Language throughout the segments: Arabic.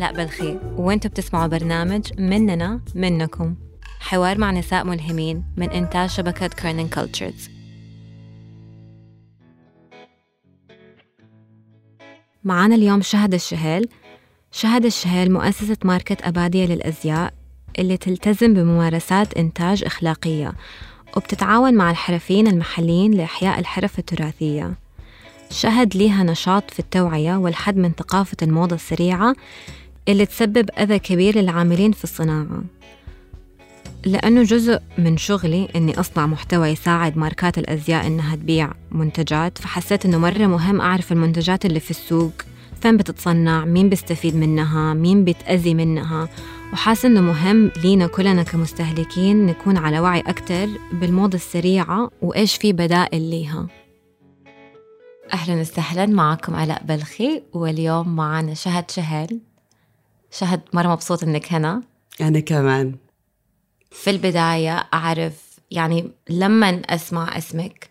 علاء بلخي وأنتم بتسمعوا برنامج مننا منكم. حوار مع نساء ملهمين من إنتاج شبكة Kerning Cultures معنا اليوم شهد الشهيل. شهد الشهيل مؤسسة ماركة أبادية للأزياء اللي تلتزم بممارسات إنتاج أخلاقية وبتتعاون مع الحرفيين المحليين لإحياء الحرف التراثية. شهد ليها نشاط في التوعية والحد من ثقافة الموضة السريعة اللي تسبب أذى كبير للعاملين في الصناعة. لأنه جزء من شغلي إني أصنع محتوى يساعد ماركات الأزياء إنها تبيع منتجات فحسيت إنه مرة مهم أعرف المنتجات اللي في السوق فين بتتصنع مين بيستفيد منها مين بيتأذي منها وحاسة إنه مهم لينا كلنا كمستهلكين نكون على وعي أكتر بالموضة السريعة وإيش في بدائل ليها. أهلا وسهلا معكم علاء بلخي واليوم معنا شهد الشهيل شهد مرة مبسوط إنك هنا. أنا كمان. في البداية أعرف يعني لما أسمع اسمك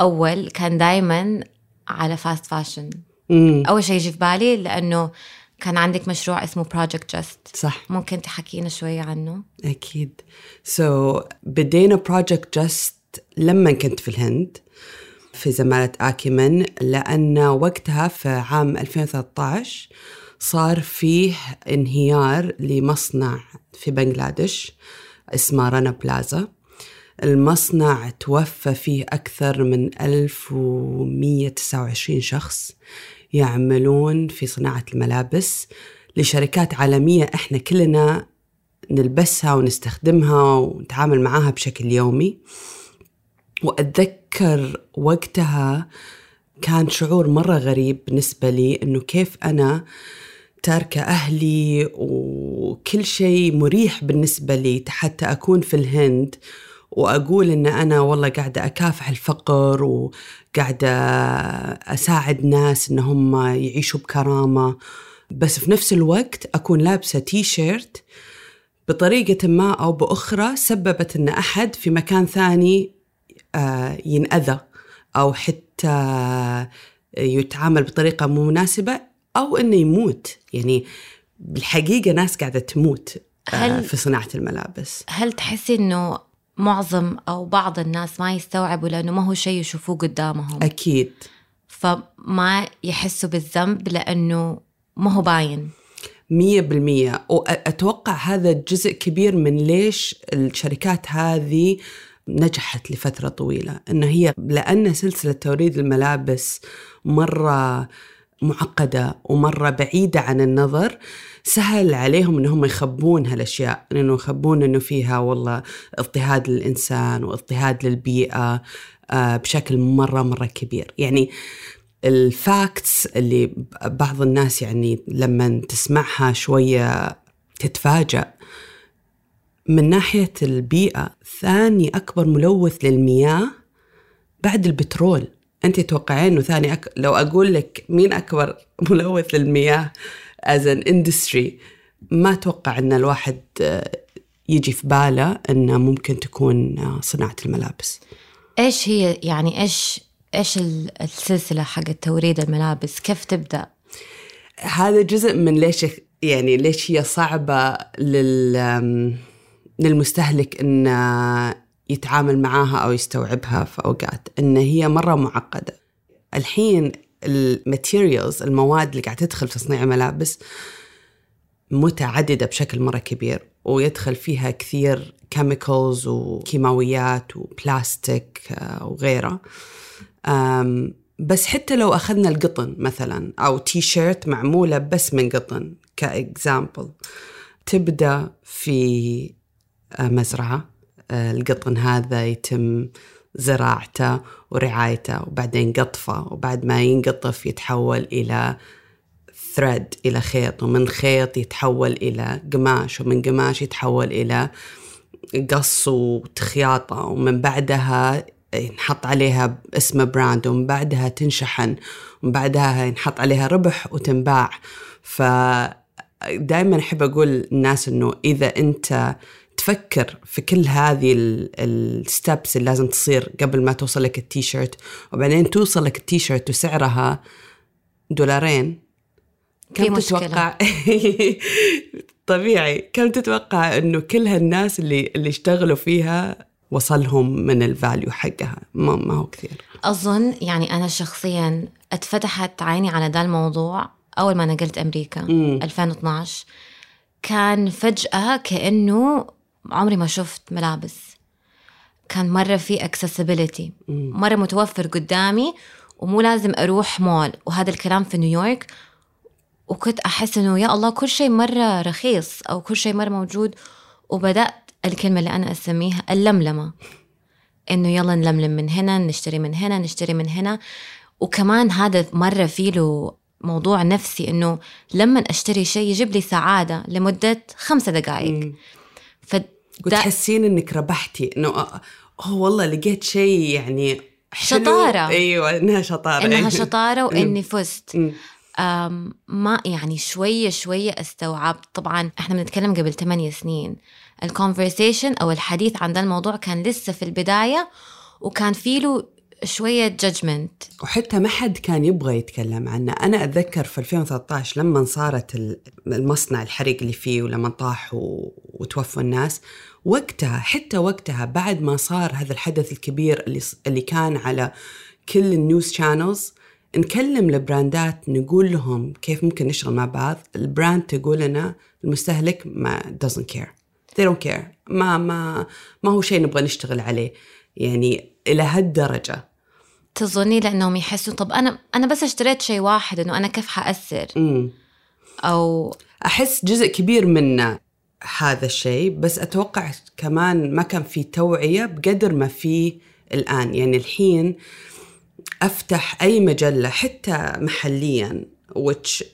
أول كان دايما على fast fashion مم. أول شيء يجي في بالي لأنه كان عندك مشروع اسمه Project Just صح. ممكن تحكينا شوي عنه؟ أكيد. so, so, بدينا Project Just لما كنت في الهند في زمالة آكيمن لأن وقتها في عام 2013 صار فيه انهيار لمصنع في بنغلاديش اسمه رانا بلازا. المصنع توفى فيه أكثر من 1129 شخص يعملون في صناعة الملابس لشركات عالمية إحنا كلنا نلبسها ونستخدمها ونتعامل معاها بشكل يومي. وأتذكر وقتها كان شعور مرة غريب بالنسبة لي إنه كيف أنا تاركة أهلي وكل شيء مريح بالنسبة لي حتى أكون في الهند وأقول إن أنا والله قاعدة أكافح الفقر وقاعدة أساعد ناس إن هم يعيشوا بكرامة. بس في نفس الوقت أكون لابسة تي شيرت بطريقة ما أو بأخرى سببت إن أحد في مكان ثاني آه، ينأذى أو حتى يتعامل بطريقة مو مناسبة. أو إنه يموت. يعني بالحقيقة ناس قاعدة تموت آه، هل- في صناعة الملابس. هل تحسي إنه معظم أو بعض الناس ما يستوعبوا لأنه ما هو شيء يشوفوه قدامهم؟ أكيد. فما يحسوا بالذنب لأنه ما هو باين. مية بالمية. وأتوقع هذا جزء كبير من ليش الشركات هذه نجحت لفترة طويلة. إن هي لأن سلسلة توريد الملابس مرة معقدة ومرة بعيدة عن النظر سهل عليهم انهم يخبون هالأشياء انه يخبون إنه فيها والله اضطهاد للإنسان واضطهاد للبيئة آه، بشكل مرة مرة كبير. يعني الفاكتس اللي بعض الناس يعني لما تسمعها شوية تتفاجأ. من ناحية البيئة ثاني أكبر ملوث للمياه بعد البترول. أنت تتوقعين إنه ثاني أك... لو أقول لك مين أكبر ملوث للمياه as an industry ما أتوقع إن الواحد آه، يجي في باله إنه ممكن تكون آه، صناعة الملابس. إيش هي يعني إيش إيش ال- السلسلة حق توريد الملابس؟ كيف تبدأ؟ هذا جزء من ليش يعني ليش هي صعبة لل للمستهلك انه يتعامل معاها أو يستوعبها في أوقات إن هي مرة معقدة. الحين الماتيريالز المواد اللي قاعدة تدخل في تصنيع الملابس متعددة بشكل مرة كبير ويدخل فيها كثير chemicals وكيماويات وبلاستيك آه، وغيره بس حتى لو أخذنا القطن مثلا أو تي شيرت معمولة بس من قطن ك example تبدأ في آه، مزرعة. القطن هذا يتم زراعته ورعايته وبعدين قطفه وبعد ما ينقطف يتحول إلى thread إلى خيط ومن خيط يتحول إلى قماش ومن قماش يتحول إلى قص وتخياطة ومن بعدها ينحط عليها اسم brand ومن بعدها تنشحن ومن بعدها ينحط عليها ربح وتنباع. ف دائما أحب أقول للناس إنه إذا أنت تفكر في كل هذه ال steps اللي لازم تصير قبل ما توصل لك التيشيرت وبعدين توصل لك التيشيرت وسعرها دولارين. كم. تتوقع؟ طبيعي. كم تتوقع إنه كل هالناس اللي اللي اشتغلوا فيها وصلهم من الفاليو حقها؟ ما, ما هو كثير. أظن يعني أنا شخصيا اتفتحت عيني على ده الموضوع أول ما نقلت أمريكا مم. 2012 كان فجأة كأنه عمري ما شفت ملابس. كان مرة في accessibility. مرة متوفر قدامي ومو لازم أروح مول. وهذا الكلام في نيويورك. وكنت أحس إنه يا الله كل شيء مرة رخيص أو كل شيء مرة موجود. وبدأت الكلمة اللي أنا أسميها اللملمة. إنه يلا نلملم من هنا نشتري من هنا نشتري من هنا. وكمان هذا مرة فيه له موضوع نفسي إنه لما أشتري شيء يجيب لي سعادة لمدة خمسة دقائق وتحسين إنك ربحتي. إنه oh والله لقيت شيء يعني حلو. شطارة. أيوه إنها شطارة. إنها شطارة وإني فزت. مم. أم ما يعني شوية شوية استوعبت. طبعا إحنا بنتكلم قبل 8 سنين. ال conversation أو الحديث عن ده الموضوع كان لسه في البداية وكان فيه له شوية judgment وحتى ما حد كان يبغى يتكلم عنه. أنا أتذكر في 2013 لما صارت ال- المصنع الحريق اللي فيه ولما طاح وتوفوا الناس وقتها حتى وقتها بعد ما صار هذا الحدث الكبير اللي اللي كان على كل ال news channels نكلم البراندات نقول لهم كيف ممكن نشتغل مع بعض. ال brand تقول لنا المستهلك ما doesn't care. They don't care. ما ما ما هو شيء نبغى نشتغل عليه. يعني إلى هالدرجة. تظني لأنهم يحسوا طب أنا أنا بس اشتريت شيء واحد إنه أنا كيف حأثر؟ امم أو أحس جزء كبير منه هذا الشيء بس أتوقع كمان ما كان في توعية بقدر ما في الآن. يعني الحين أفتح أي مجلة حتى محليا which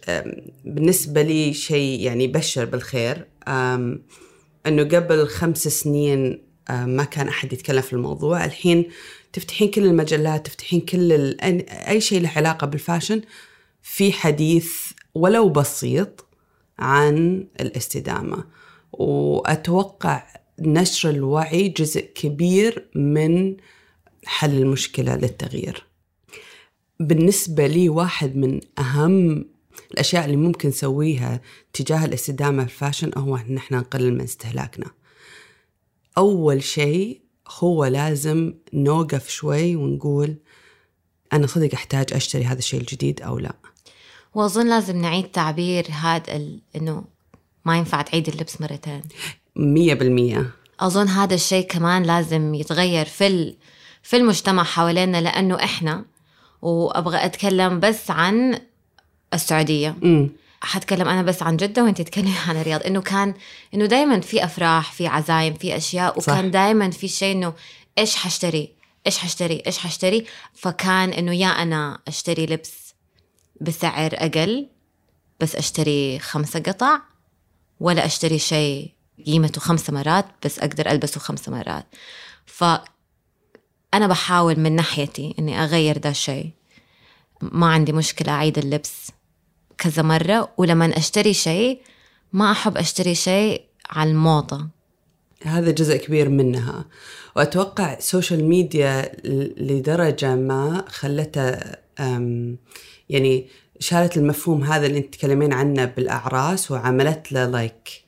بالنسبة لي شيء يعني يبشر بالخير. إنه قبل خمس سنين ما كان أحد يتكلم في الموضوع. الحين تفتحين كل المجلات تفتحين كل ال... أي شيء له علاقة بالفاشن في حديث ولو بسيط عن الاستدامة. وأتوقع نشر الوعي جزء كبير من حل المشكلة للتغيير. بالنسبة لي واحد من أهم الأشياء اللي ممكن نسويها تجاه الاستدامة في الفاشن هو إن إحنا نقلل من استهلاكنا. أول شيء هو لازم نوقف شوي ونقول أنا صدق أحتاج أشتري هذا الشيء الجديد أو لا. واظن لازم نعيد تعبير هذا ال... إنه ما ينفع تعيد اللبس مرتين مية بالمية. أظن هذا الشيء كمان لازم يتغير في ال... في المجتمع حوالينا لأنه إحنا وأبغى أتكلم بس عن السعودية. أمم حتكلم أنا بس عن جدة وأنت تتكلمي عن الرياض. إنه كان إنه دائما في أفراح في عزايم في أشياء صح. وكان دائما في شيء إنه إيش حشتري؟ إيش حشتري؟ إيش حشتري؟ فكان إنه يا أنا أشتري لبس بسعر أقل بس أشتري خمسة قطع ولا أشتري شيء قيمته خمسة مرات بس أقدر ألبسه خمسة مرات. فأنا بحاول من ناحيتي إني أغير ده الشيء. ما عندي مشكلة أعيد اللبس. كذا مرة ولما أشتري شيء ما أحب أشتري شيء على الموضة هذا جزء كبير منها. وأتوقع ال social media لدرجة ما خلتها يعني شالت المفهوم هذا اللي أنت تتكلمين عنه بالأعراس وعملت له like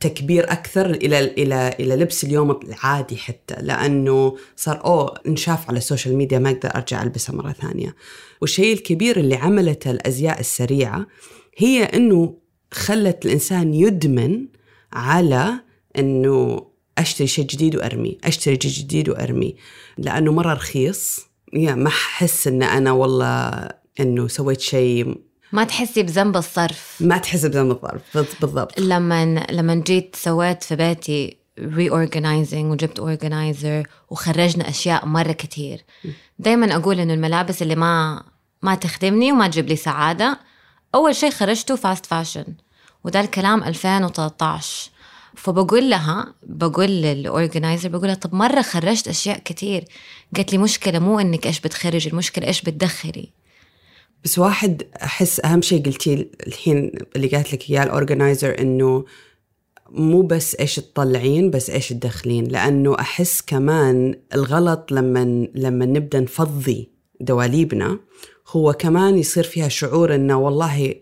تكبير أكثر إلى إلى إلى لبس اليوم العادي حتى لأنه صار oh انشاف على ال social media ما أقدر أرجع ألبسها مرة ثانية. والشيء الكبير اللي عملته الأزياء السريعة هي أنه خلت الإنسان يدمن على إنه أشتري شيء جديد وأرميه، أشتري شيء جديد وأرميه، لأنه مرة رخيص، يا ما أحس إن أنا والله إنه سويت شيء ما تحسي بذنب الصرف. ما تحس بذنب الظرف بال- بالضبط. لما لما جيت سويت في بيتي reorganizing وجبت organizer وخرجنا أشياء مرة كتير. دائما أقول إنه الملابس اللي ما ما تخدمني وما تجيب لي سعادة أول شيء خرجته fast fashion وده الكلام 2013 فبقول لها بقول لل organizer بقول لها طب مرة خرجت أشياء كتير. قالت لي مشكلة مو إنك إيش بتخرجي المشكلة إيش بتدخلي بس واحد أحس أهم شيء قلتيه الحين اللي قالت لك إياه ال organizer إنه مو بس إيش تطلعين بس إيش تدخلين. لأنه أحس كمان الغلط لما لما نبدأ نفضي دواليبنا هو كمان يصير فيها شعور إنه والله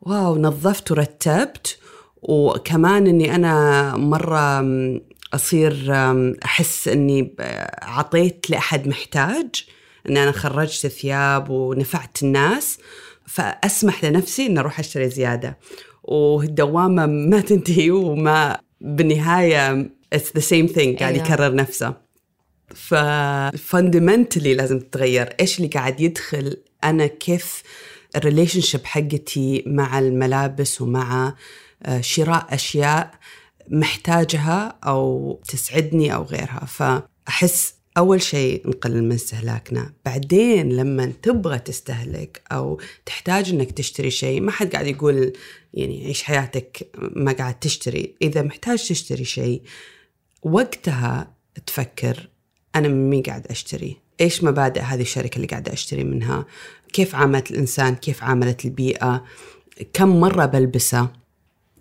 واو نظفت ورتبت. وكمان إني أنا مرة أصير أحس إني أعطيت لأحد محتاج. إن أنا خرجت ثياب ونفعت الناس فأسمح لنفسي ان أروح أشتري زيادة. والدوامة ما تنتهي وما بالنهاية it's the same thing قاعد أيوة. يكرر نفسه. ف fundamentally لازم تتغير. إيش اللي قاعد يدخل؟ أنا كيف ال relationship حقتي مع الملابس ومع آه، شراء أشياء محتاجها أو تسعدني أو غيرها. فأحس أول شيء نقلل من استهلاكنا. بعدين لما تبغى تستهلك أو تحتاج إنك تشتري شيء ما حد قاعد يقول يعني عيش حياتك ما قاعد تشتري. إذا محتاج تشتري شيء وقتها تفكر أنا من مين قاعد أشتري. إيش مبادئ هذه الشركة اللي قاعدة أشتري منها؟ كيف عاملت الإنسان؟ كيف عاملت البيئة؟ كم مرة بلبسه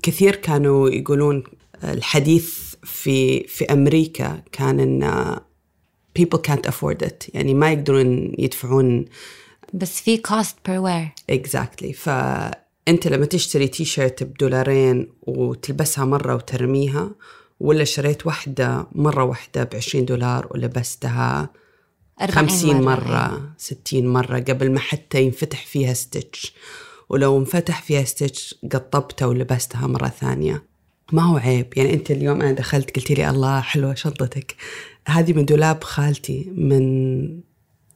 كثير كانوا يقولون الحديث في في أمريكا كان إن people can't afford it. يعني ما يقدرون يدفعون. بس في cost per wear. Exactly. فانت لما تشتري تي شيرت بدولارين وتلبسها مرة وترميها ولا شريت واحدة مرة واحدة ب 20 دولار ولبستها 50 مرة, مرة 60 مرة قبل ما حتى ينفتح فيها stitch ولو انفتح فيها stitch قطبتها ولبستها مرة ثانية. ما هو عيب. يعني أنت اليوم أنا دخلت قلتي لي الله حلوة شنطتك. هذه من دولاب خالتي من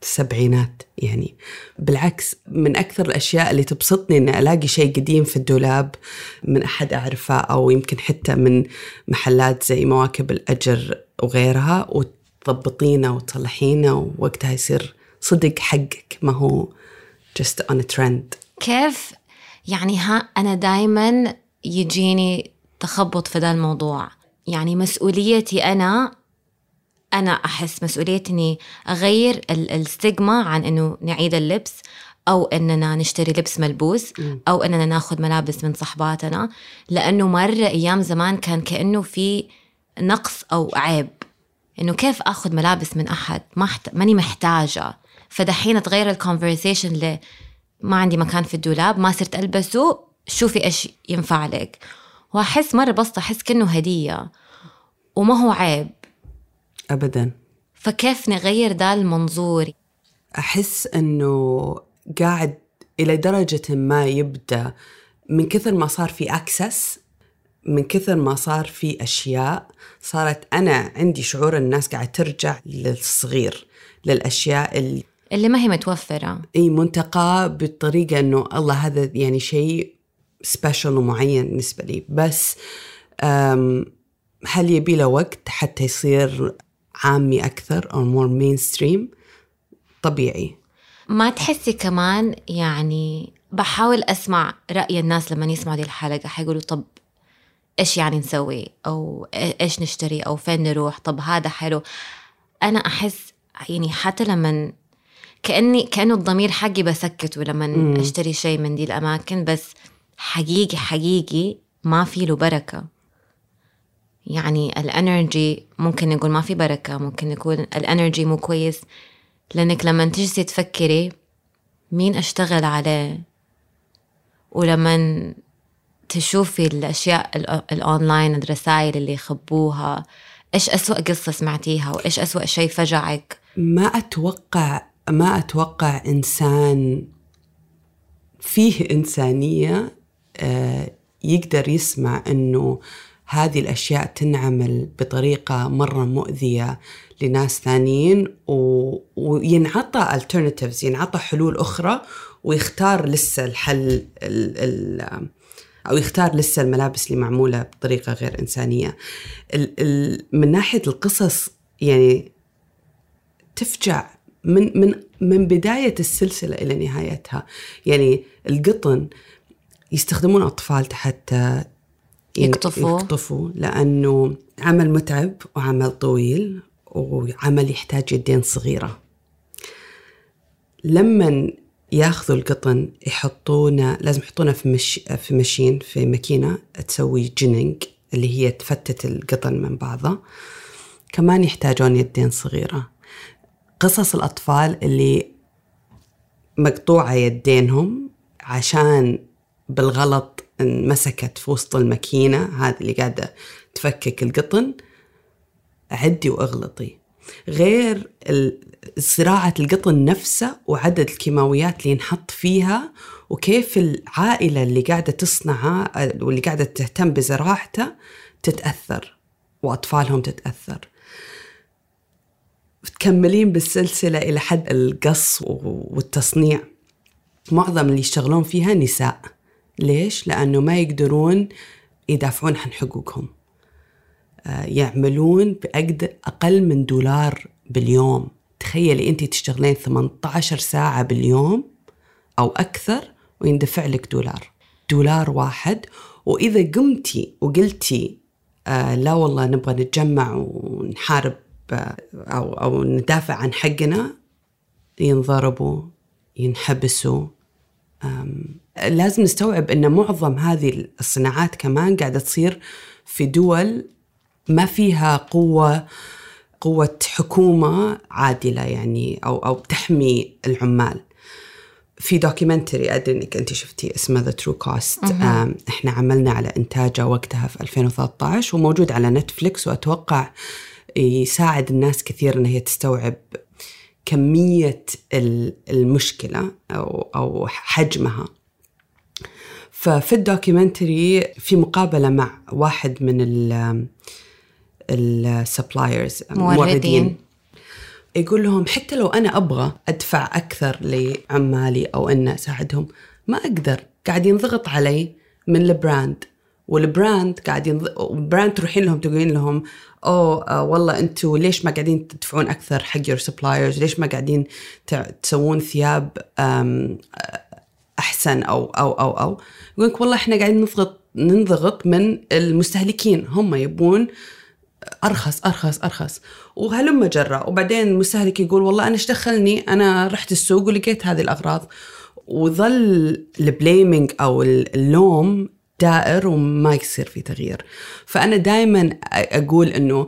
السبعينات يعني. بالعكس من أكثر الأشياء اللي تبسطني أن ألاقي شيء قديم في الدولاب من أحد أعرفه أو يمكن حتى من محلات زي مواكب الأجر وغيرها وتضبطينه وتصلحينه ووقتها يصير صدق حقك ما هو just on a trend. كيف؟ يعني ها أنا دايما يجيني تخبط في ذا الموضوع. يعني مسؤوليتي أنا أنا أحس مسؤوليتي إني أغير الستيغما عن إنه نعيد اللبس أو إننا نشتري لبس ملبوس أو إننا ناخذ ملابس من صحباتنا. لأنه مرة أيام زمان كان كأنه في نقص أو عيب. إنه كيف آخذ ملابس من أحد؟ ما حت... ماني محتاجة. فدحين تغير الكونفرسيشن ل ما عندي مكان في الدولاب ما صرت ألبسه شوفي إيش ينفع لك. وأحس مرة بسطة أحس كأنه هدية. وما هو عيب. ابدا. فكيف نغير ذا المنظور؟ أحس إنه قاعد إلى درجة ما يبدأ. من كثر ما صار في excess من كثر ما صار في أشياء صارت أنا عندي شعور الناس قاعد ترجع للصغير للأشياء اللي اللي ما هي متوفرة. إي منتقاة بالطريقة إنه الله هذا يعني شيء special ومعين بالنسبة لي. بس هل يبي له وقت حتى يصير عامي أكثر أو more mainstream طبيعي. ما تحسي كمان يعني بحاول أسمع رأي الناس لما يسمعوا دي الحلقة حيقولوا طب إيش يعني نسوي؟ أو إيش نشتري؟ أو فين نروح؟ طب هذا حلو. أنا أحس يعني حتى لما كأني كأنه الضمير حقي بسكته لما. أشتري شيء من دي الأماكن بس حقيقي حقيقي ما في له بركة. يعني ال energy ممكن نقول ما في بركة ممكن يكون ال energy مو كويس. لأنك لما تجلسي تفكري مين أشتغل عليه؟ ولما تشوفي الأشياء الأونلاين الرسائل اللي يخبوها إيش أسوأ قصة سمعتيها؟ وإيش أسوأ شيء فجعك؟ ما أتوقع ما أتوقع إنسان فيه إنسانية آه، يقدر يسمع إنه هذه الأشياء تنعمل بطريقة مرة مؤذية لناس ثانيين و... وينعطى alternatives ينعطى حلول أخرى ويختار لسه الحل ال... ال... أو يختار لسه الملابس اللي معمولة بطريقة غير إنسانية. ال... ال... من ناحية القصص يعني تفجع من من من بداية السلسلة إلى نهايتها. يعني القطن يستخدمون أطفال حتى يقطفوا. يقطفوا لأنه عمل متعب وعمل طويل وعمل يحتاج يدين صغيرة. لما ياخذوا القطن يحطونه لازم يحطونه في مش في مشين في ماكينة تسوي جيننج اللي هي تفتت القطن من بعضه. كمان يحتاجون يدين صغيرة. قصص الأطفال اللي مقطوعة يدينهم عشان بالغلط انمسكت في وسط الماكينة هذه اللي قاعدة تفكك القطن. عدي واغلطي. غير صراعة القطن نفسه وعدد الكيماويات اللي ينحط فيها وكيف العائلة اللي قاعدة تصنعها واللي قاعدة تهتم بزراعته تتأثر وأطفالهم تتأثر. تكملين بالسلسلة إلى حد القص والتصنيع. معظم اللي يشتغلون فيها نساء. ليش؟ لأنه ما يقدرون يدافعون عن حقوقهم. آه، يعملون بأقل من دولار باليوم. تخيلي أنت تشتغلين 18 ساعة باليوم أو أكثر ويندفع لك دولار. دولار واحد. وإذا قمتي وقلتي آه لا والله نبغى نتجمع ونحارب آه أو, أو ندافع عن حقنا ينضربوا ينحبسوا لازم نستوعب أن معظم هذه الصناعات كمان قاعدة تصير في دول ما فيها قوة قوة حكومة عادلة يعني أو أو تحمي العمال. في documentary أدري إنك أنت شفتي اسمه The True Cost إحنا عملنا على إنتاجه وقتها في 2013 وموجود على نتفليكس وأتوقع يساعد الناس كثير انها هي تستوعب كمية المشكلة أو أو حجمها. ففي ال documentary في مقابلة مع واحد من ال suppliers موردين يقول لهم حتى لو أنا أبغى أدفع أكثر لعمالي أو أن أساعدهم ما أقدر. قاعد ينضغط علي من ال brand. وال brand قاعد ينض... brand تروحين لهم تقولين لهم أوه آه والله أنتم ليش ما قاعدين تدفعون أكثر حق your suppliers ليش ما قاعدين تسوون ثياب أحسن أو أو أو أو؟ يقول لك والله إحنا قاعدين نضغط ننضغط من المستهلكين هم يبون أرخص أرخص أرخص. وهلم جرة. وبعدين المستهلك يقول والله أنا إيش دخلني؟ أنا رحت السوق ولقيت هذه الأغراض. وظل البليمينج أو اللوم دائر وما يصير في تغيير. فأنا دائما أقول إنه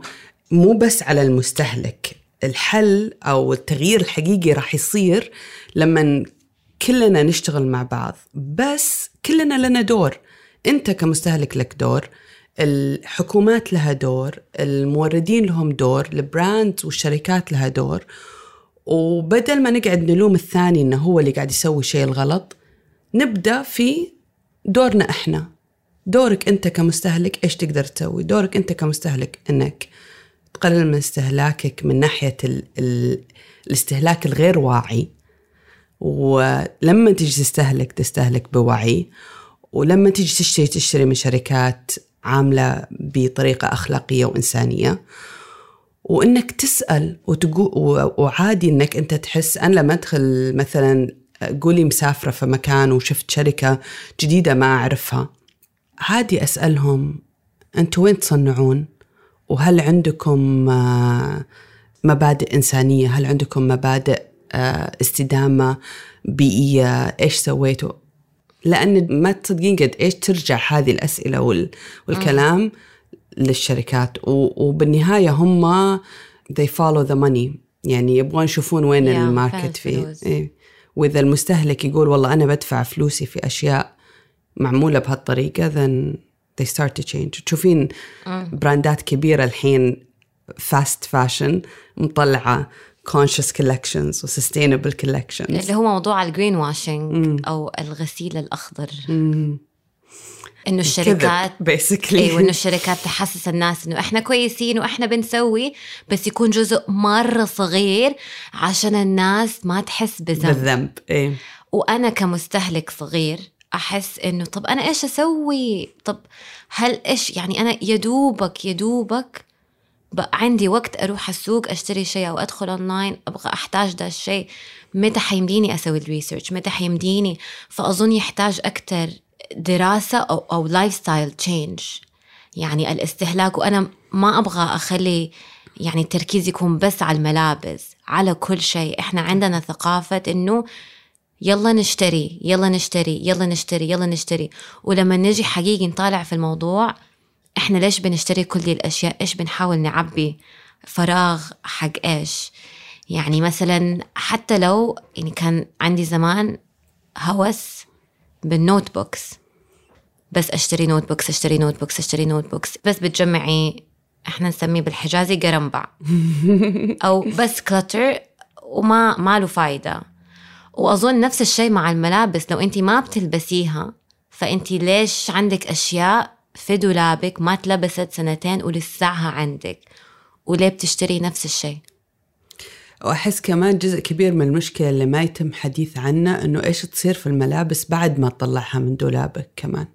مو بس على المستهلك الحل أو التغيير الحقيقي راح يصير لما كلنا نشتغل مع بعض. بس كلنا لنا دور. أنت كمستهلك لك دور الحكومات لها دور الموردين لهم دور البراند والشركات لها دور. وبدل ما نقعد نلوم الثاني إنه هو اللي قاعد يسوي شيء الغلط نبدأ في دورنا إحنا. دورك انت كمستهلك إيش تقدر تسوي؟ دورك انت كمستهلك انك تقلل من استهلاكك من ناحية ال ال الاستهلاك الغير واعي. ولما تيجي تستهلك تستهلك بوعي. ولما تيجي تشتري تشتري من شركات عاملة بطريقة أخلاقية وإنسانية. وإنك تسأل وتقول وعادي إنك أنت تحس. أنا لما أدخل مثلا قولي مسافرة في مكان وشفت شركة جديدة ما أعرفها. عادي أسألهم أنتم وين تصنعون؟ وهل عندكم آه، مبادئ إنسانية؟ هل عندكم مبادئ آه، استدامة بيئية؟ إيش سويتوا؟ لأن ما تصدقين قد إيش ترجع هذه الأسئلة وال... والكلام. للشركات. و... وبالنهاية هم they follow the money. يعني يبغون يشوفون وين yeah, الماركت فيه. إيه. وإذا المستهلك يقول والله أنا بدفع فلوسي في أشياء معمولة بهالطريقة then they start to change. تشوفين brandات كبيرة الحين fast fashion مطلعة conscious collections و sustainable collections. اللي هو موضوع ال green washing أو الغسيل الأخضر. إنه الشركات basically أيوه انه الشركات تحسس الناس إنه إحنا كويسين وإحنا بنسوي بس يكون جزء مرة صغير عشان الناس ما تحس بذنب. بالذنب إيه. وأنا كمستهلك صغير أحس إنه طب أنا إيش أسوي؟ طب هل إيش يعني أنا يدوبك يدوبك بقى عندي وقت أروح السوق أشتري شيء أو أدخل اونلاين أبغى أحتاج ده الشيء متى حيمديني أسوي ال research متى حيمديني؟ فأظن يحتاج أكثر دراسة أو أو lifestyle change يعني الاستهلاك وأنا ما أبغى أخلي يعني التركيز يكون بس على الملابس على كل شيء. إحنا عندنا ثقافة إنه يلا نشتري يلا نشتري يلا نشتري يلا نشتري. ولما نجي حقيقي نطالع في الموضوع إحنا ليش بنشتري كل دي الأشياء؟ إيش بنحاول نعبي فراغ حق إيش؟ يعني مثلا حتى لو يعني كان عندي زمان هوس بال notebooks بس أشتري notebooks أشتري notebooks أشتري notebooks بس بتجمعي إحنا نسميه بالحجازي قرنبع أو بس كلتر وما ما له فايدة. وأظن نفس الشيء مع الملابس لو انت ما بتلبسيها فانت ليش عندك أشياء في دولابك ما تلبست سنتين ولسعها عندك؟ وليه بتشتري نفس الشيء؟ وأحس كمان جزء كبير من المشكلة اللي ما يتم حديث عنها إنه إيش تصير في الملابس بعد ما تطلعها من دولابك كمان.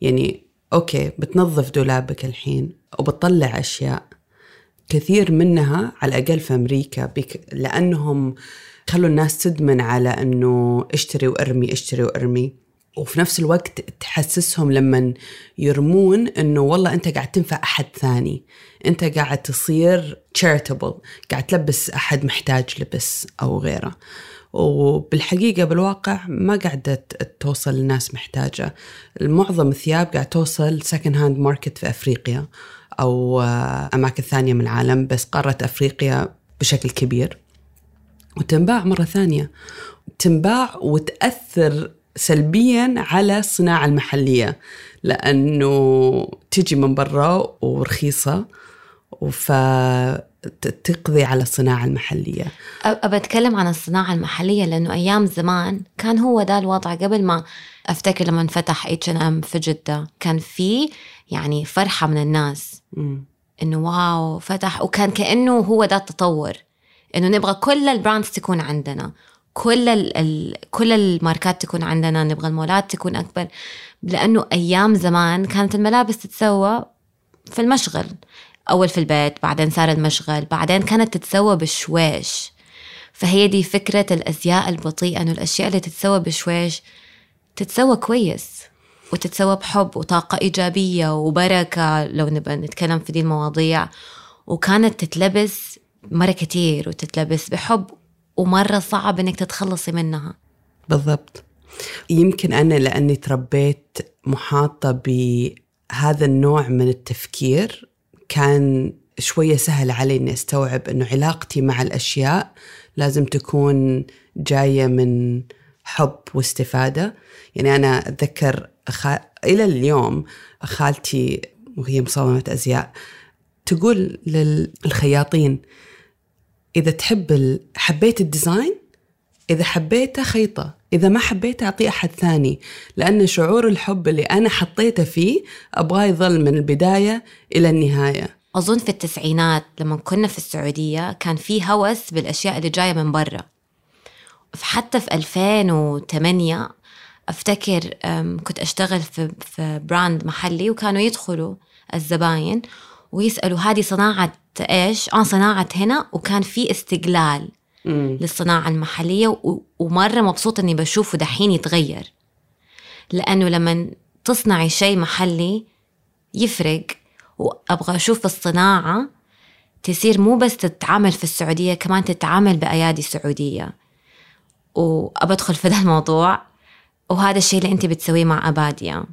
يعني أوكي بتنظف دولابك الحين وبتطلع أشياء كثير منها على الأقل في أمريكا بك لأنهم خلوا الناس تدمن على إنه اشتري وأرمي اشتري وأرمي. وفي نفس الوقت تحسسهم لما يرمون إنه والله أنت قاعد تنفع أحد ثاني. أنت قاعد تصير charitable قاعد تلبس أحد محتاج لبس أو غيره. وبالحقيقة بالواقع ما قاعدة توصل لناس محتاجة. معظم الثياب قاعد توصل second hand market في أفريقيا أو أماكن ثانية من العالم بس قارة أفريقيا بشكل كبير. وتنباع مرة ثانية. تنباع وتأثر سلبيا على الصناعة المحلية لأنه تجي من برا ورخيصة فتقضي على الصناعة المحلية. أبى أتكلم عن الصناعة المحلية لأنه أيام زمان كان هو ده الوضع. قبل ما أفتكر لما انفتح اتش ان ام في جدة كان في يعني فرحة من الناس. إنه wow فتح وكان كأنه هو ده التطور. إنه نبغى كل ال brands تكون عندنا كل ال كل الماركات تكون عندنا نبغى المولات تكون أكبر. لأنه أيام زمان كانت الملابس تتسوى في المشغل. أول في البيت بعدين صار المشغل بعدين كانت تتسوى بشويش. فهي دي فكرة الأزياء البطيئة إنه الأشياء اللي تتسوى بشويش تتسوى كويس وتتسوى بحب وطاقة إيجابية وبركة. لو نبقى نتكلم في دي المواضيع وكانت تتلبس مرة كتير وتتلبس بحب ومرة صعب إنك تتخلصي منها. بالضبط. يمكن أنا لأني تربيت محاطة بهذا النوع من التفكير كان شوية سهل علي إني أستوعب إنه علاقتي مع الأشياء لازم تكون جاية من حب واستفادة. يعني أنا أتذكر أخ... إلى اليوم خالتي وهي مصممة أزياء تقول للخياطين إذا تحب. حبيت الديزاين إذا حبيته خيطة إذا ما حبيته أعطيه أحد ثاني لأن شعور الحب اللي أنا حطيته فيه أبغاه يظل من البداية إلى النهاية أظن في التسعينات لما كنا في السعودية كان في هوس بالأشياء اللي جاية من برا حتى في 2008 أفتكر كنت أشتغل في, في براند محلي وكانوا يدخلوا الزباين ويسألوا هذه صناعة إيش؟ آه صناعة هنا وكان في استقلال مم. للصناعة المحلية ومرة مبسوطة إني بشوفه دحين يتغير لأنه لما تصنعي شيء محلي يفرق وأبغى أشوف الصناعة تصير مو بس تتعامل في السعودية كمان تتعامل بأيادي سعودية وأبدخل في ذا الموضوع وهذا الشيء اللي أنت بتسويه مع أباديا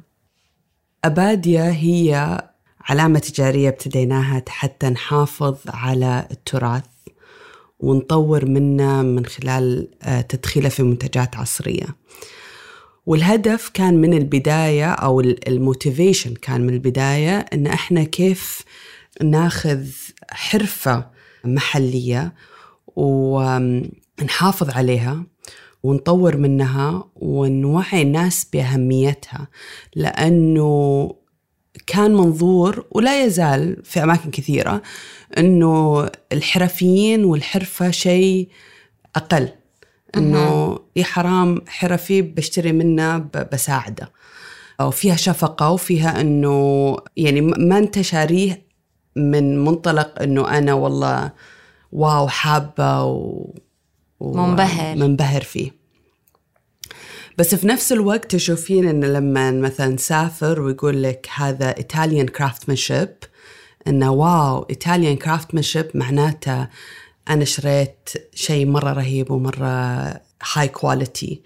أباديا هي علامة تجارية ابتديناها حتى نحافظ على التراث ونطور منه من خلال آه، تدخيله في منتجات عصرية. والهدف كان من البداية أو الموتيفيشن كان من البداية إن إحنا كيف ناخذ حرفة محلية ونحافظ عليها ونطور منها ونوعي الناس بأهميتها. لأنه كان منظور ولا يزال في أماكن كثيرة أنه الحرفيين والحرفة شيء أقل. أنه يا حرام حرفي بشتري منه بساعدة. أو فيها شفقة وفيها أنه يعني ما أنت شاريه من منطلق أنه أنا والله wow حابة و... و... منبهر. منبهر فيه. بس في نفس الوقت تشوفين ان لما مثلا نسافر ويقول لك هذا Italian craftsmanship إنه wow Italian craftsmanship معناته أنا شريت شيء مرة رهيب ومرة هاي كواليتي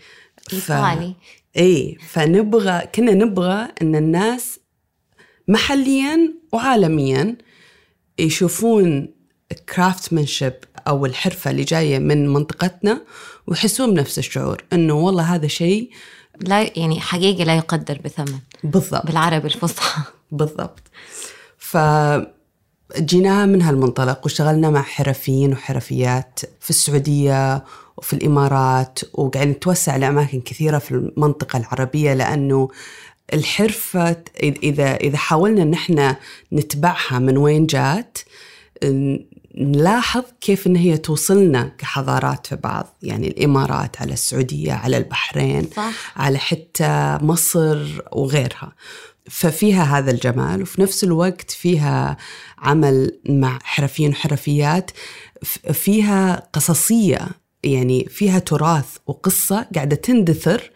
إيطالي. اي فنبغى كنا نبغى إن الناس محليا وعالميا يشوفون الكرافتمنشيب أو الحرفة اللي جاية من منطقتنا ويحسون بنفس الشعور إنه والله هذا شيء لا يعني حقيقي لا يقدر بثمن. بالضبط. بالعربي الفصحى. بالضبط. فجينا من هالمنطلق واشتغلنا مع حرفيين وحرفيات في السعودية وفي الإمارات وقاعدين نتوسع لأماكن كثيرة في المنطقة العربية لأنه الحرفة إذا إذا حاولنا إن إحنا نتبعها من وين جات نلاحظ كيف إن هي توصلنا كحضارات في بعض. يعني الإمارات على السعودية على البحرين صح. على حتى مصر وغيرها. ففيها هذا الجمال وفي نفس الوقت فيها عمل مع حرفيين وحرفيات. فيها قصصية يعني فيها تراث وقصة قاعدة تندثر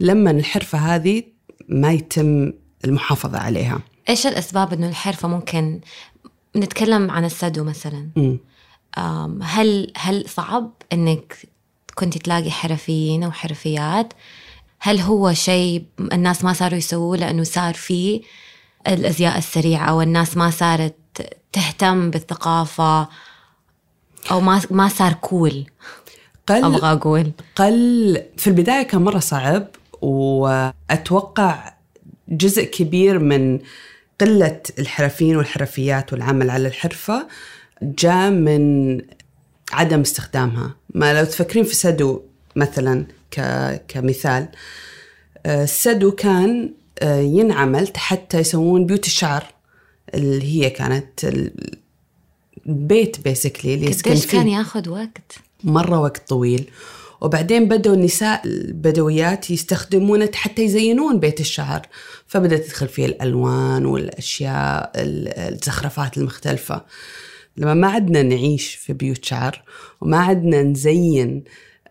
لما الحرفة هذه ما يتم المحافظة عليها. إيش الأسباب إنه الحرفة ممكن نتكلم عن السدو مثلا. هل هل صعب إنك كنت تلاقي حرفيين أو حرفيات؟ هل هو شيء الناس ما صاروا يسووه لأنه صار في الأزياء السريعة أو الناس ما صارت تهتم بالثقافة أو ما ما صار كول قل أبغى أقول. قل في البداية كان مرة صعب وأتوقع جزء كبير من قلة الحرفيين والحرفيات والعمل على الحرفة جاء من عدم استخدامها. ما لو تفكرين في سدو مثلا كمثال السدو كان آه، ينعمل حتى يسوون بيوت الشعر اللي هي كانت البيت بيسكلي اللي يسكن فيه كان ياخذ وقت؟ مرة وقت طويل. وبعدين بدأوا النساء البدويات يستخدمونه حتى يزينون بيت الشعر. فبدأت تدخل فيه الألوان والأشياء الزخرفات المختلفة. لما ما عدنا نعيش في بيوت شعر وما عدنا نزين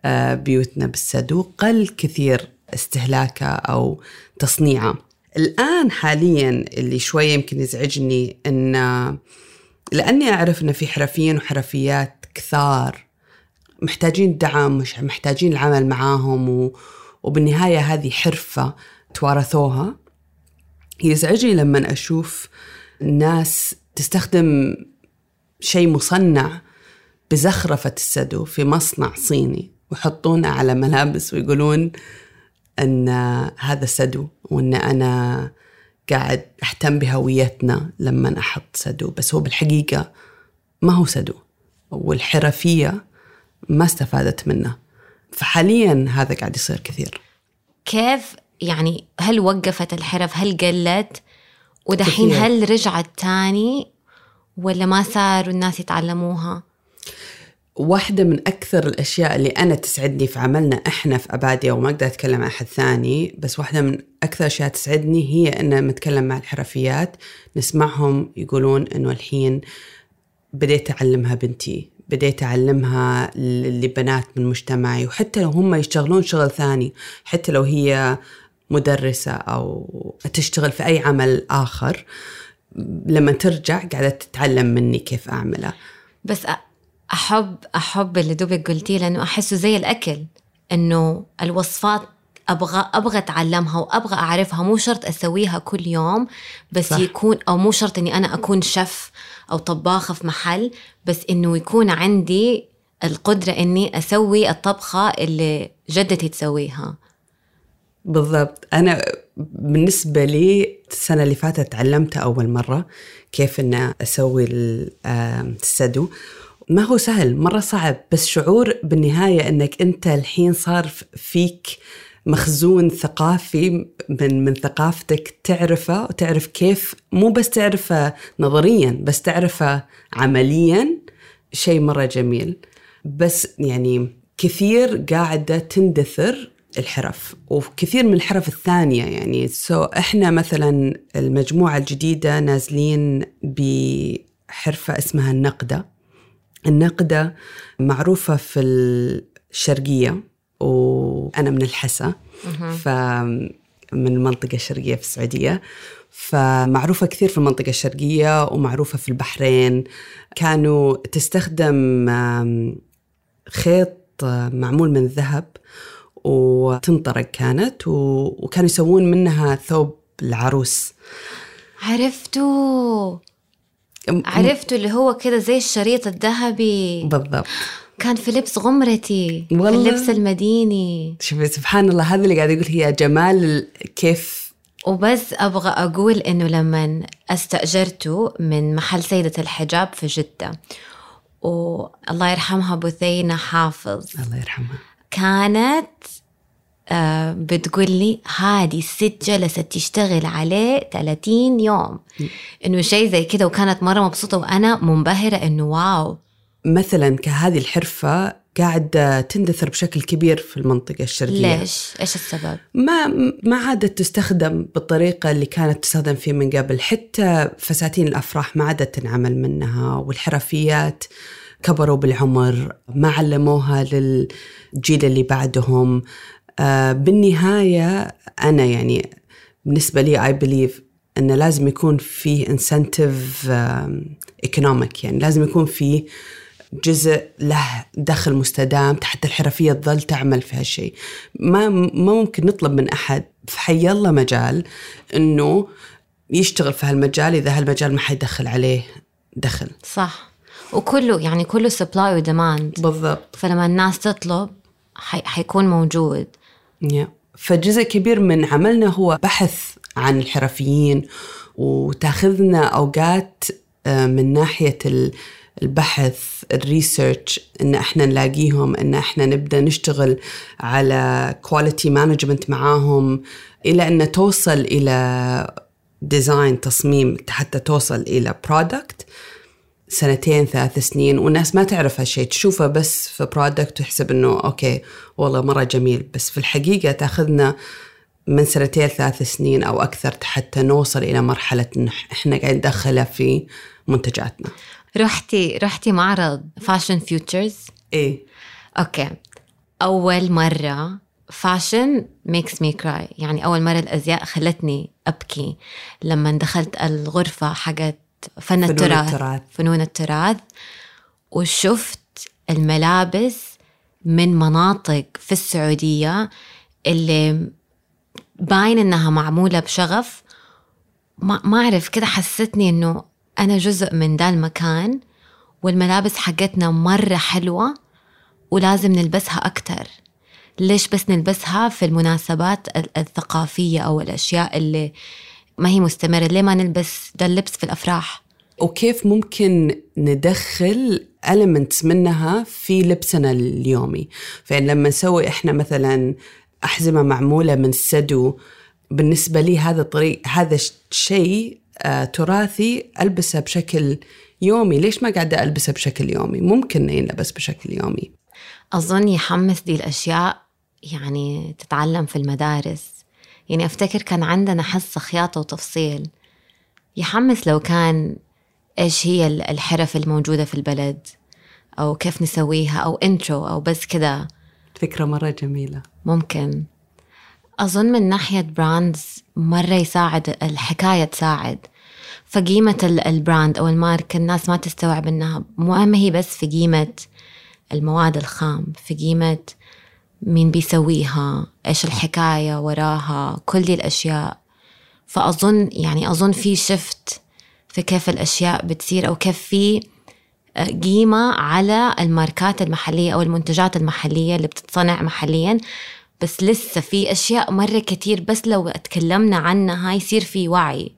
آه، بيوتنا بالسدو قل كثير استهلاكه أو تصنيعه الآن حاليا اللي شوية يمكن يزعجني أن لأني أعرف أن في حرفيين وحرفيات كثار محتاجين دعم محتاجين العمل معاهم و... وبالنهاية هذه حرفة توارثوها. يزعجني لما أشوف ناس تستخدم شيء مصنع بزخرفة السدو في مصنع صيني ويحطونه على ملابس ويقولون أن هذا سدو وأن أنا قاعد أهتم بهويتنا لما أحط سدو بس هو بالحقيقة ما هو سدو والحرفية ما استفادت منه. فحاليا هذا قاعد يصير كثير. كيف يعني هل وقفت الحرف؟ هل قلت؟ ودحين هل رجعت تاني؟ ولا ما صاروا الناس يتعلموها؟ واحدة من أكثر الأشياء اللي أنا تسعدني في عملنا إحنا في أبادية وما أقدر أتكلم عن أحد ثاني بس واحدة من أكثر الأشياء تسعدني هي أن نتكلم مع الحرفيات نسمعهم يقولون إنه الحين بديت أعلمها بنتي. بديت أعلمها لبنات من مجتمعي وحتى لو هم يشتغلون شغل ثاني حتى لو هي مدرسة أو تشتغل في أي عمل آخر لما ترجع قاعدة تتعلم مني كيف أعمله بس احب أحب اللي دوبك قلتيه لأنه أحسه زي الأكل إنه الوصفات أبغى أبغى أتعلمها وأبغى أعرفها. مو شرط أسويها كل يوم بس صح. يكون أو مو شرط إني أنا أكون شيف أو طباخة في محل بس إنه يكون عندي القدرة إني أسوي الطبخة اللي جدتي تسويها. بالضبط. أنا بالنسبة لي السنة اللي فاتت تعلمت أول مرة كيف إن أسوي السدو. ما هو سهل مرة صعب بس شعور بالنهاية أنك أنت الحين صار فيك مخزون ثقافي من من ثقافتك تعرفه وتعرف كيف مو بس تعرفه نظريا بس تعرفه عمليا شيء مرة جميل. بس يعني كثير قاعدة تندثر الحرف وكثير من الحرف الثانية يعني. سو إحنا مثلا المجموعة الجديدة نازلين بحرفة اسمها النقدة. النقدة معروفة في الشرقية. وأنا من الحسا فمن المنطقة الشرقية في السعودية. فمعروفة كثير في المنطقة الشرقية ومعروفة في البحرين. كانوا تستخدم خيط معمول من ذهب وتنطرق كانت وكانوا يسوون منها ثوب العروس. عرفتوا عرفته اللي هو كده زي الشريط الذهبي. بالضبط. كان في لبس غمرتي في والله. اللبس المديني. شوفي سبحان الله هذا اللي قاعد يقول هي جمال ال- كيف وبس أبغى أقول إنه لما استأجرته من محل سيدة الحجاب في جدة والله يرحمها بثينة حافظ. الله يرحمها. كانت آه بتقول لي هذه الست جلست تشتغل عليه 30 يوم. إنه شيء زي كده وكانت مرة مبسوطة وأنا منبهرة إنه واو. مثلا كهذه الحرفة قاعدة تندثر بشكل كبير في المنطقة الشرقية ليش؟ إيش السبب؟ ما ما عادت تستخدم بالطريقة اللي كانت تستخدم فيه من قبل حتى فساتين الأفراح ما عادت تنعمل منها والحرفيات كبروا بالعمر ما علموها للجيل اللي بعدهم آه بالنهاية أنا يعني بالنسبة لي I believe أنه لازم يكون فيه incentive economic يعني لازم يكون فيه جزء له دخل مستدام حتى الحرفية تظل تعمل في هالشيء. ما ما ممكن نطلب من أحد في حي الله مجال أنه يشتغل في هالمجال إذا هالمجال ما حيدخل عليه دخل. صح. وكله يعني كله سبلاي وديماند بالضبط. فلما الناس تطلب حي حيكون موجود. yeah. فجزء كبير من عملنا هو بحث عن الحرفيين وتاخذنا أوقات آه، من ناحية ال- البحث ال research إن إحنا نلاقيهم إن إحنا نبدأ نشتغل على quality management معاهم إلى إن توصل إلى design تصميم حتى توصل إلى product سنتين ثلاث سنين والناس ما تعرف هالشيء. تشوفه بس في product وتحسب إنه okay والله مرة جميل. بس في الحقيقة تأخذنا من سنتين ثلاث سنين أو أكثر حتى نوصل إلى مرحلة إحنا قاعد ندخلها في منتجاتنا. رحتي رحتي معرض Fashion Futures إيه. okay. أول مرة fashion makes me cry يعني أول مرة الأزياء خلتني أبكي. لما دخلت الغرفة حقت فن فنون التراث. التراث. فنون التراث. وشفت الملابس من مناطق في السعودية اللي باين إنها معمولة بشغف. ما ما أعرف كده حسيتني إنه أنا جزء من ذا المكان والملابس حقتنا مرة حلوة ولازم نلبسها أكتر. ليش بس نلبسها في المناسبات ال- الثقافية أو الأشياء اللي ما هي مستمرة؟ ليه ما نلبس ده اللبس في الأفراح؟ وكيف ممكن ندخل elements منها في لبسنا اليومي؟ فإن لما نسوي إحنا مثلا أحزمة معمولة من سدو بالنسبة لي هذا طريق هذا ش- شيء آه تراثي ألبسه بشكل يومي. ليش ما قاعدة ألبسه بشكل يومي؟ ممكن ينلبس بشكل يومي. أظن يحمس دي الأشياء يعني تتعلم في المدارس. يعني أفتكر كان عندنا حصة خياطة وتفصيل. يحمس لو كان إيش هي ال- الحرف الموجودة في البلد أو كيف نسويها أو intro أو بس كده فكرة مرة جميلة. ممكن. أظن من ناحية brands مرة يساعد الحكاية تساعد. فقيمة ال- ال brand أو الماركة الناس ما تستوعب إنها مو ما هي بس في قيمة المواد الخام في قيمة مين بيسويها إيش الحكاية وراها كل دي الأشياء. فأظن يعني أظن في شفت في كيف الأشياء بتصير أو كيف في قيمة على الماركات المحلية أو المنتجات المحلية اللي بتتصنع محليا. بس لسه في أشياء مرة كتير بس لو اتكلمنا عنها يصير في وعي.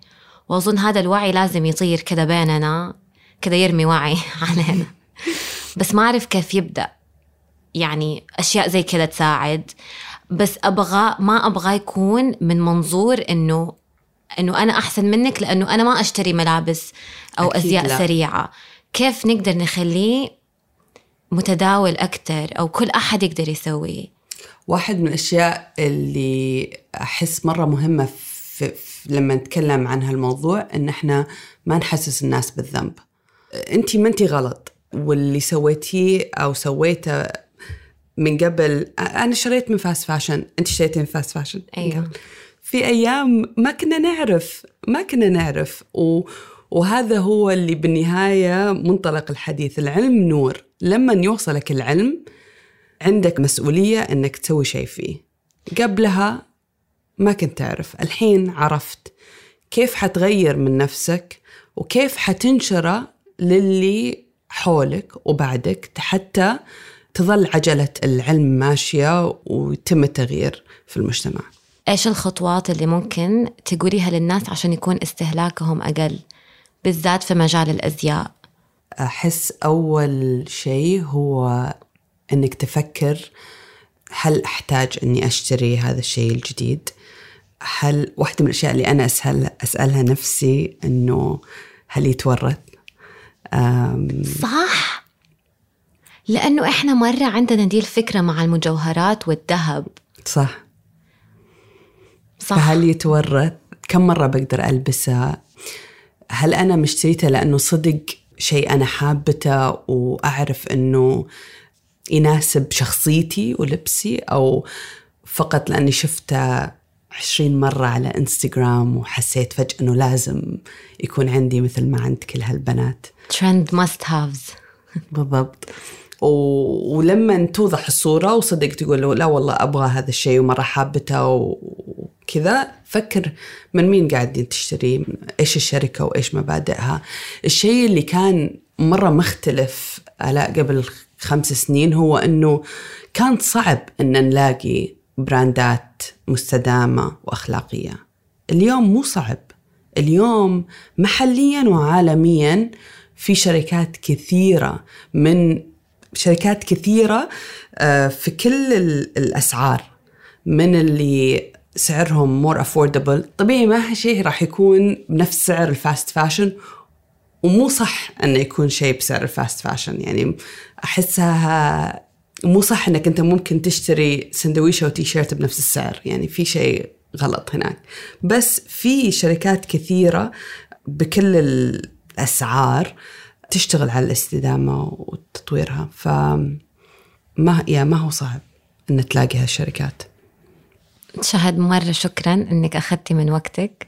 وأظن هذا الوعي لازم يطير كده بيننا كده يرمي وعي علينا. بس ما أعرف كيف يبدأ. يعني أشياء زي كده تساعد. بس أبغى ما أبغى يكون من منظور إنه إنه أنا أحسن منك لأنه أنا ما أشتري ملابس أو أكيد أزياء لا. سريعة. كيف نقدر نخليه متداول أكتر أو كل أحد يقدر يسويه؟ واحد من الأشياء اللي أحس مرة مهمة في في لما نتكلم عن هالموضوع إن إحنا ما نحسس الناس بالذنب. أنت ما أنت غلط. واللي سويتيه أو سويته من قبل أنا شريت من fast fashion أنت اشتريتي من fast fashion أيوه. في أيام ما كنا نعرف ما كنا نعرف. و وهذا هو اللي بالنهاية منطلق الحديث. العلم نور. لما يوصلك العلم عندك مسؤولية أنك تسوي شيء فيه. قبلها ما كنت تعرف. الحين عرفت كيف حتغير من نفسك وكيف حتنشره للي حولك وبعدك حتى تظل عجلة العلم ماشية ويتم التغيير في المجتمع. إيش الخطوات اللي ممكن تقوليها للناس عشان يكون استهلاكهم أقل بالذات في مجال الأزياء؟ أحس أول شيء هو أنك تفكر هل أحتاج أني أشتري هذا الشيء الجديد؟ هل واحدة من الأشياء اللي أنا أسأل أسألها نفسي أنه هل يتورث صح. لأنه إحنا مرة عندنا دي الفكرة مع المجوهرات والذهب. صح. صح. فهل يتورث كم مرة بقدر ألبسها هل أنا مشتريته لأنه صدق شيء أنا حابته وأعرف أنه يناسب شخصيتي ولبسي أو فقط لأني شفته عشرين مرة على انستغرام وحسيت فجأة أنه لازم يكون عندي مثل ما عند كل هالبنات. trend must haves بالضبط. و... ولما توضح الصورة وصدق تقول لا والله أبغى هذا الشيء ومرة حابته. وكذا فكر من مين قاعد تشتري إيش الشركة وإيش مبادئها. الشيء اللي كان مرة مختلف آلاء قبل خمس سنين هو أنه كان صعب أن نلاقي brand ات مستدامة وأخلاقية. اليوم مو صعب. اليوم محليا وعالميا في شركات كثيرة من شركات كثيرة آه، في كل الأسعار. من اللي سعرهم more affordable طبيعي ما شيء راح يكون بنفس سعر ال fast fashion ومو صح إنه يكون شيء بسعر ال fast fashion. يعني أحسها مو صح إنك أنت ممكن تشتري سندويشة وتي شيرت بنفس السعر يعني في شيء غلط هناك. بس في شركات كثيرة بكل الأسعار تشتغل على الاستدامة وتطويرها. ف ما يا ما هو صعب ان تلاقي هالشركات. شهد مرة شكرا إنك أخذتي من وقتك.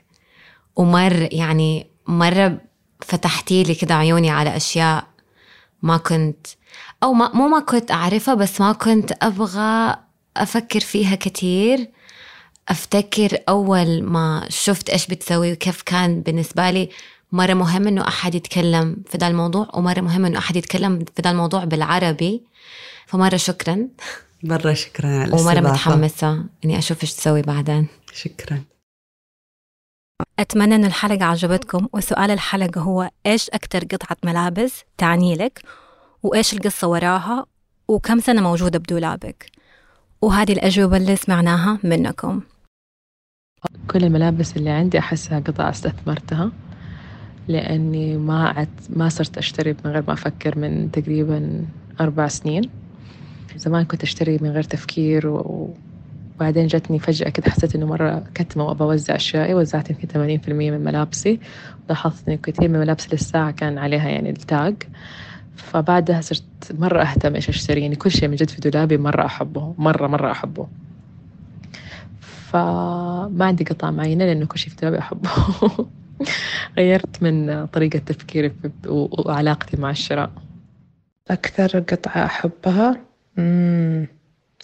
ومر يعني مرة فتحتي لي كده عيوني على أشياء ما كنت أو ما مو ما كنت أعرفها بس ما كنت أبغى أفكر فيها كثير أفتكر أول ما شفت إيش بتسوي وكيف كان بالنسبة لي مرة مهم إنه أحد يتكلم في ذا الموضوع ومرة مهم إنه أحد يتكلم في ذا الموضوع بالعربي. فمرة شكرا. مرة شكرا على ومرة متحمسة إني أشوف إيش تسوي بعدين. شكرا. أتمنى أن الحلقة عجبتكم وسؤال الحلقة هو إيش أكتر قطعة ملابس تعني لك؟ وإيش القصة وراها وكم سنة موجودة بدولابك وهذه الأجوبة اللي سمعناها منكم. كل الملابس اللي عندي أحسها قطع استثمرتها لأني ما عد ما صرت أشتري من غير ما أفكر من تقريبا أربع سنين. زمان كنت أشتري من غير تفكير وبعدين جتني فجأة كده حسيت إنه مرة كتمة وأبى أوزع أشيائي وزعت يمكن ثمانين في المية من ملابسي. لاحظت إنه كثير من ملابسي للساعة كان عليها يعني التاج. فبعدها صرت مرة أهتم إيش أشتري يعني كل شيء من جد في دولابي مرة أحبه مرة مرة أحبه. فما عندي قطعة معينة لأنه كل شيء في دولابي أحبه. غيرت من طريقة تفكيري وعلاقتي مع الشراء. أكثر قطعة أحبها.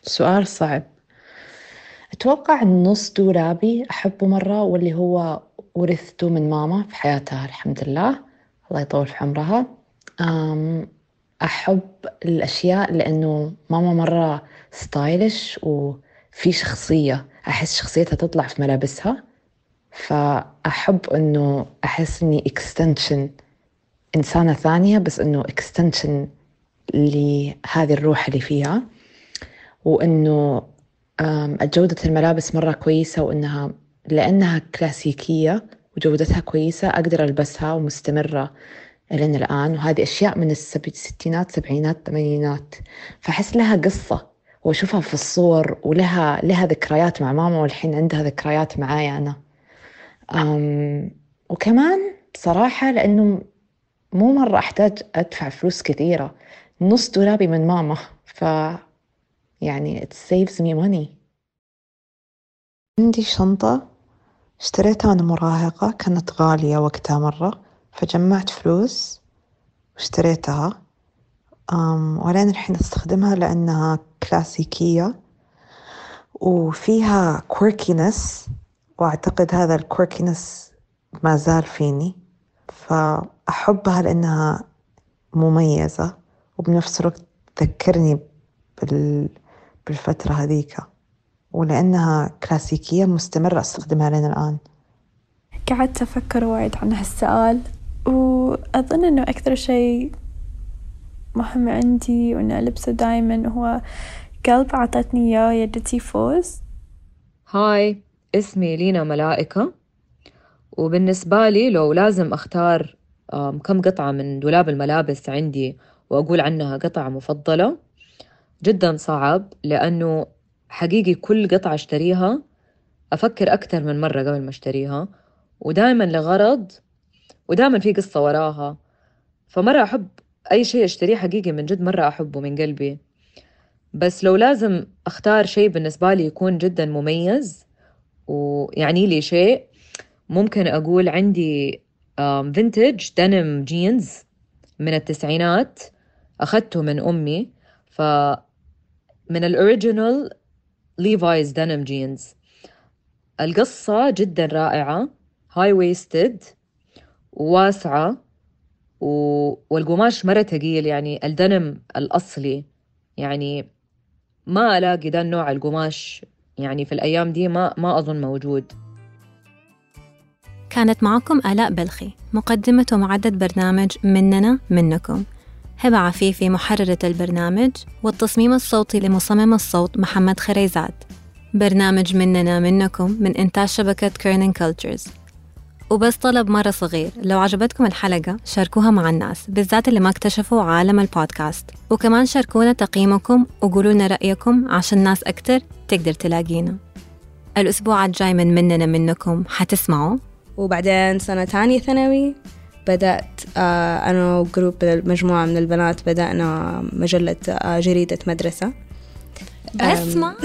سؤال صعب. أتوقع نص دولابي أحبه مرة واللي هو ورثته من ماما في حياتها الحمد لله. الله يطول في عمرها. أحب الأشياء لأنه ماما مرة ستايلش وفي شخصية أحس شخصيتها تطلع في ملابسها. فأحب إنه أحس إني extension إنسانة ثانية بس إنه extension لهذه الروح اللي فيها. وإنه جودة الملابس مرة كويسة وإنها لأنها كلاسيكية وجودتها كويسة أقدر ألبسها ومستمرة. لين الآن وهذه أشياء من الستينات سبعينات ثمانينات. فأحس لها قصة وأشوفها في الصور ولها لها ذكريات مع ماما والحين عندها ذكريات معايا أنا. أم وكمان بصراحة لأنه مو مرة أحتاج أدفع فلوس كثيرة. نص دولابي من ماما ف يعني it saves me money. عندي شنطة اشتريتها وأنا مراهقة كانت غالية وقتها مرة. فجمعت فلوس واشتريتها. ولين الحين استخدمها لأنها كلاسيكية. وفيها quirkiness وأعتقد هذا الكوركينس ما زال فيني. فأحبها لأنها مميزة وبنفس الوقت تذكرني بال... بالفترة هذيك ولأنها كلاسيكية مستمرة أستخدمها لين الآن. قعدت أفكر وايد عن هالسؤال وأظن إنه أكثر شيء مهم عندي وإنه ألبسه دايما هو قلب عطتني إياه يدتي فوز هاي اسمي لينا ملائكة. وبالنسبة لي لو لازم أختار كم قطعة من دولاب الملابس عندي وأقول عنها قطعة مفضلة جدا صعب لأنه حقيقي كل قطعة أشتريها أفكر أكثر من مرة قبل ما أشتريها. ودائما لغرض ودائما في قصة وراها. فمرة أحب أي شيء أشتريه حقيقي من جد مرة أحبه من قلبي. بس لو لازم أختار شيء بالنسبة لي يكون جدا مميز ويعني لي شيء ممكن أقول عندي vintage denim جينز من التسعينات أخذته من أمي. ف من ال original Levi's denim جينز. القصة جدا رائعة هاي ويستد وواسعة و... والقماش مرة ثقيل يعني الدنم الأصلي. يعني ما ألاقي ده النوع القماش يعني في الأيام دي ما ما أظن موجود. كانت معكم آلاء بلخي مقدمة ومعدة برنامج مننا منكم. هبة عفيفي محررة البرنامج والتصميم الصوتي لمصمم الصوت محمد خريزات برنامج مننا منكم من إنتاج شبكة Kerning Cultures وبس طلب مرة صغير. لو عجبتكم الحلقة شاركوها مع الناس بالذات اللي ما اكتشفوا عالم البودكاست. وكمان شاركونا تقييمكم وقولوا لنا رأيكم عشان ناس أكتر تقدر تلاقينا. الأسبوع الجاي من مننا منكم حتسمعوا. وبعدين سنة تانية ثانوي بدأت آه، أنا و group مجموعة من البنات بدأنا مجلة آه، جريدة مدرسة. بس ما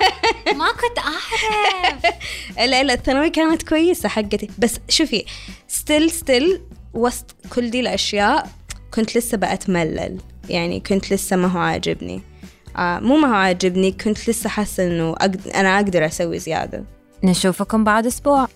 ما كنت أعرف. لا لا الثانوي كانت كويسة حقتي. بس شوفي still still وسط كل دي الأشياء كنت لسه بأتملل. يعني كنت لسه ما هو عاجبني. آه مو ما هو عاجبني كنت لسه حاسة إنه أقد... أنا أقدر أسوي زيادة. نشوفكم بعد أسبوع.